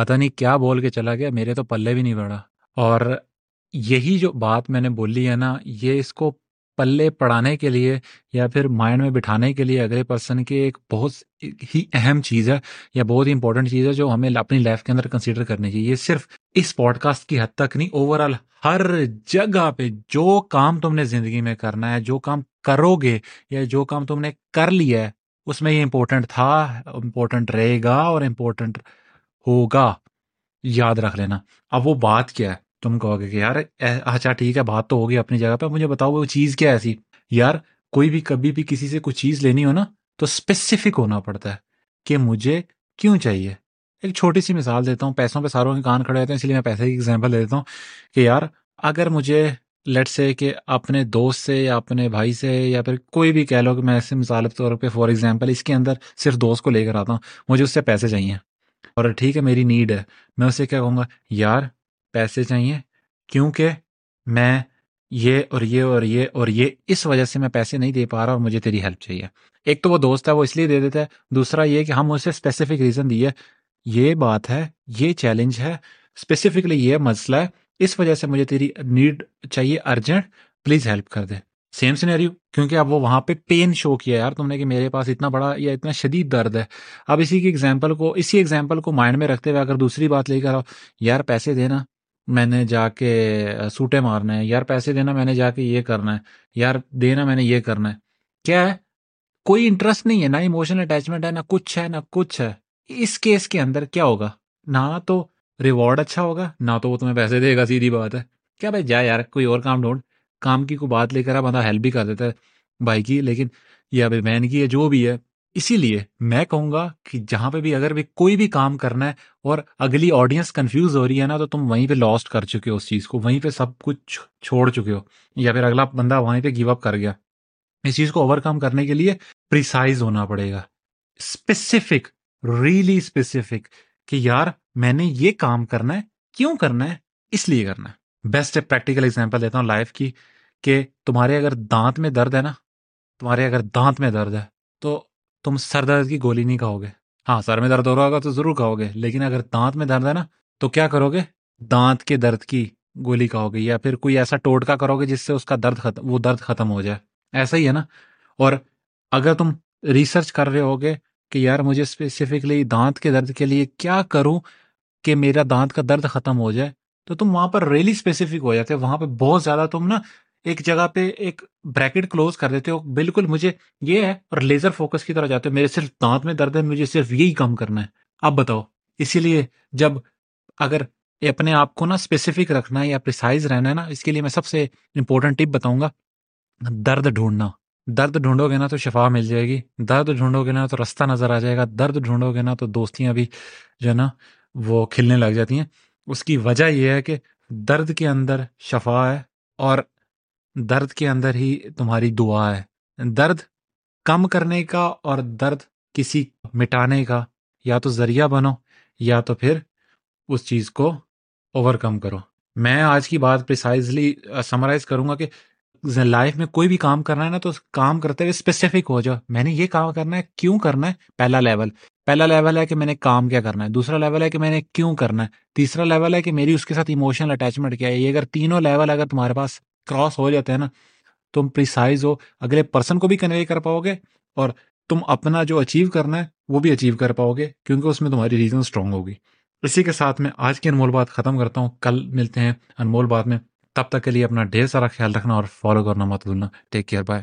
پتہ نہیں کیا بول کے چلا گیا، میرے تو پلے بھی نہیں پڑا اور یہی جو بات میں نے بولی ہے نا، یہ اس کو پلے پڑھانے کے لیے یا پھر مائنڈ میں بٹھانے کے لیے اگلے پرسن کی ایک بہت ہی اہم چیز ہے یا بہت ہی امپورٹنٹ چیز ہے جو ہمیں اپنی لائف کے اندر کنسیڈر کرنی چاہیے۔ یہ صرف اس پوڈ کاسٹ کی حد تک نہیں اوور آل ہر جگہ پہ جو کام تم نے زندگی میں کرنا ہے، جو کام کرو گے یا جو کام تم نے کر لیا ہے، اس میں یہ امپورٹنٹ تھا امپورٹنٹ رہے گا اور امپورٹنٹ ہوگا۔ یاد رکھ لینا۔ اب وہ بات کیا ہے؟ تم کہو گے کہ یار اچھا ٹھیک ہے، بات تو ہوگی اپنی جگہ پہ مجھے بتاؤ وہ چیز کیا ایسی؟ یار، کوئی بھی، کبھی بھی کسی سے کوئی چیز لینی ہو نا، تو اسپیسیفک ہونا پڑتا ہے کہ مجھے کیوں چاہیے۔ ایک چھوٹی سی مثال دیتا ہوں، پیسوں پہ ساروں کے کان کھڑے ہوتے ہیں، اس لیے میں پیسے کی ایگزامپل دیتا ہوں کہ یار، اگر مجھے لیٹ سے کہ اپنے دوست سے یا اپنے بھائی سے یا پھر کوئی بھی کہہ لو کہ میں ایسے مثال کے طور پہ فار ایگزامپل اس کے اندر صرف دوست کو لے کر آتا ہوں، مجھے اس سے پیسے چاہیے۔ اور ٹھیک ہے، میری نیڈ ہے۔ میں اسے کیا کہوں گا؟ یار، پیسے چاہیے، کیونکہ میں یہ اور یہ اور یہ اور یہ، اس وجہ سے میں پیسے نہیں دے پا رہا اور مجھے تیری ہیلپ چاہیے۔ ایک تو وہ دوست ہے، وہ اس لیے دے دیتا ہے۔ دوسرا یہ کہ ہم اسے اسپیسیفک ریزن دیے یہ بات ہے، یہ چیلنج ہے اسپیسیفکلی یہ مسئلہ ہے۔ اس وجہ سے مجھے تیری نیڈ چاہیے ارجنٹ پلیز ہیلپ کر دے۔ سیم سینیریو کیونکہ اب وہ وہاں پہ پین شو کیا یار، تم نے کہ میرے پاس اتنا بڑا یا اتنا شدید درد ہے۔ اب اسی کی ایگزامپل کو، اسی ایگزامپل کو مائنڈ میں رکھتے ہوئے اگر دوسری بات لے کر آؤ، یار پیسے دینا، میں نے جا کے سوٹے مارنا ہے یار پیسے دینا، میں نے جا کے یہ کرنا ہے، یار دینا، میں نے یہ کرنا ہے۔ کیا ہے؟ کوئی انٹرسٹ نہیں ہے، نہ ایموشنل اٹیچمنٹ ہے، نہ کچھ ہے، نہ کچھ ہے۔ اس کیس کے اندر کیا ہوگا؟ نہ تو ریوارڈ اچھا ہوگا، نہ تو وہ تمہیں پیسے دے گا، سیدھی بات ہے۔ کیا بھائی جا یار، کوئی اور کام ڈھونڈ۔ کام کی کوئی بات لے کر بندہ ہیلپ بھی کر دیتا ہے بھائی کی، لیکن یا بھائی بہن کی ہے جو بھی ہے، اسی لیے میں کہوں گا کہ جہاں پہ بھی اگر بھی کوئی بھی کام کرنا ہے اور اگلی آڈینس کنفیوز ہو رہی ہے نا، تو تم وہیں پہ لاسٹ کر چکے ہو اس چیز کو، وہیں پہ سب کچھ چھوڑ چکے ہو۔ یا پھر اگلا بندہ وہیں پہ گیو اپ کر گیا۔ اس چیز کو اوور کم کرنے کے لیے پریسائز ہونا پڑے گا۔ اسپیسیفک ریئلی اسپیسیفک کہ یار میں نے یہ کام کرنا ہے، کیوں کرنا ہے؟ اس لیے کرنا ہے۔ بیسٹ پریکٹیکل اگزامپل دیتا ہوں لائف کی کہ تمہارے اگر دانت میں درد ہے نا، تمہارے اگر دانت میں درد ہے تو تم سر درد کی گولی نہیں کھاؤ گے۔ ہاں سر میں درد ہو رہا ہوگا تو ضرور کھاؤ گے، لیکن اگر دانت میں درد ہے نا تو کیا کرو گے؟ دانت کے درد کی گولی کھاؤ گے یا پھر کوئی ایسا ٹوٹکا کرو گے جس سے اس کا درد ختم وہ درد ختم ہو جائے۔ ایسا ہی ہے نا۔ اور اگر تم ریسرچ کر رہے ہوگے کہ یار مجھے اسپیسیفکلی دانت کے درد کے لیے کیا کروں کہ میرا دانت کا درد ختم ہو جائے تو تم وہاں پر ریلی اسپیسیفک ہو جاتے ہو، وہاں پہ بہت زیادہ تم نا ایک جگہ پہ ایک بریکٹ کلوز کر دیتے ہو۔ بالکل مجھے یہ ہے اور لیزر فوکس کی طرح جاتے ہو۔ میرے صرف دانت میں درد ہے، مجھے صرف یہی کام کرنا ہے۔ اب بتاؤ، اسی لیے جب اگر اپنے آپ کو نا اسپیسیفک رکھنا ہے یا پرسائز رہنا ہے نا، اس کے لیے میں سب سے امپورٹنٹ ٹپ بتاؤں گا۔ درد ڈھونڈنا۔ درد ڈھونڈو گے نا تو شفا مل جائے گی۔ درد ڈھونڈو گے نا تو رستہ نظر آ جائے گا۔ درد ڈھونڈو گے نا تو دوستیاں بھی جو ہے نا وہ کھلنے لگ جاتی ہیں۔ اس کی وجہ یہ ہے کہ درد کے اندر شفا ہے اور درد کے اندر ہی تمہاری دعا ہے۔ درد کم کرنے کا اور درد کسی مٹانے کا یا تو ذریعہ بنو یا تو پھر اس چیز کو اوور کم کرو۔ میں آج کی بات پرسائزلی سمرائز کروں گا کہ لائف میں کوئی بھی کام کرنا ہے نا تو کام کرتے ہوئے اسپیسیفک ہو جاؤ۔ میں نے یہ کام کرنا ہے، کیوں کرنا ہے؟ پہلا لیول پہلا لیول ہے کہ میں نے کام کیا کرنا ہے، دوسرا لیول ہے کہ میں نے کیوں کرنا ہے، تیسرا لیول ہے کہ میری اس کے ساتھ ایموشنل اٹیچمنٹ کیا ہے۔ یہ اگر تینوں لیول اگر تمہارے پاس کراس ہو جاتے ہیں نا، تم پریسائز ہو، اگلے پرسن کو بھی کنوے کر پاؤ گے اور تم اپنا جو اچیو کرنا ہے، وہ بھی اچیو کر پاؤ گے کیونکہ اس میں تمہاری ریزن اسٹرانگ ہوگی۔ اسی کے ساتھ میں آج کی انمول بات ختم کرتا ہوں۔ کل ملتے ہیں انمول بات میں۔ تب تک کے لیے اپنا ڈھیر سارا خیال رکھنا اور فالو کرنا مت بھولنا۔ Take care bye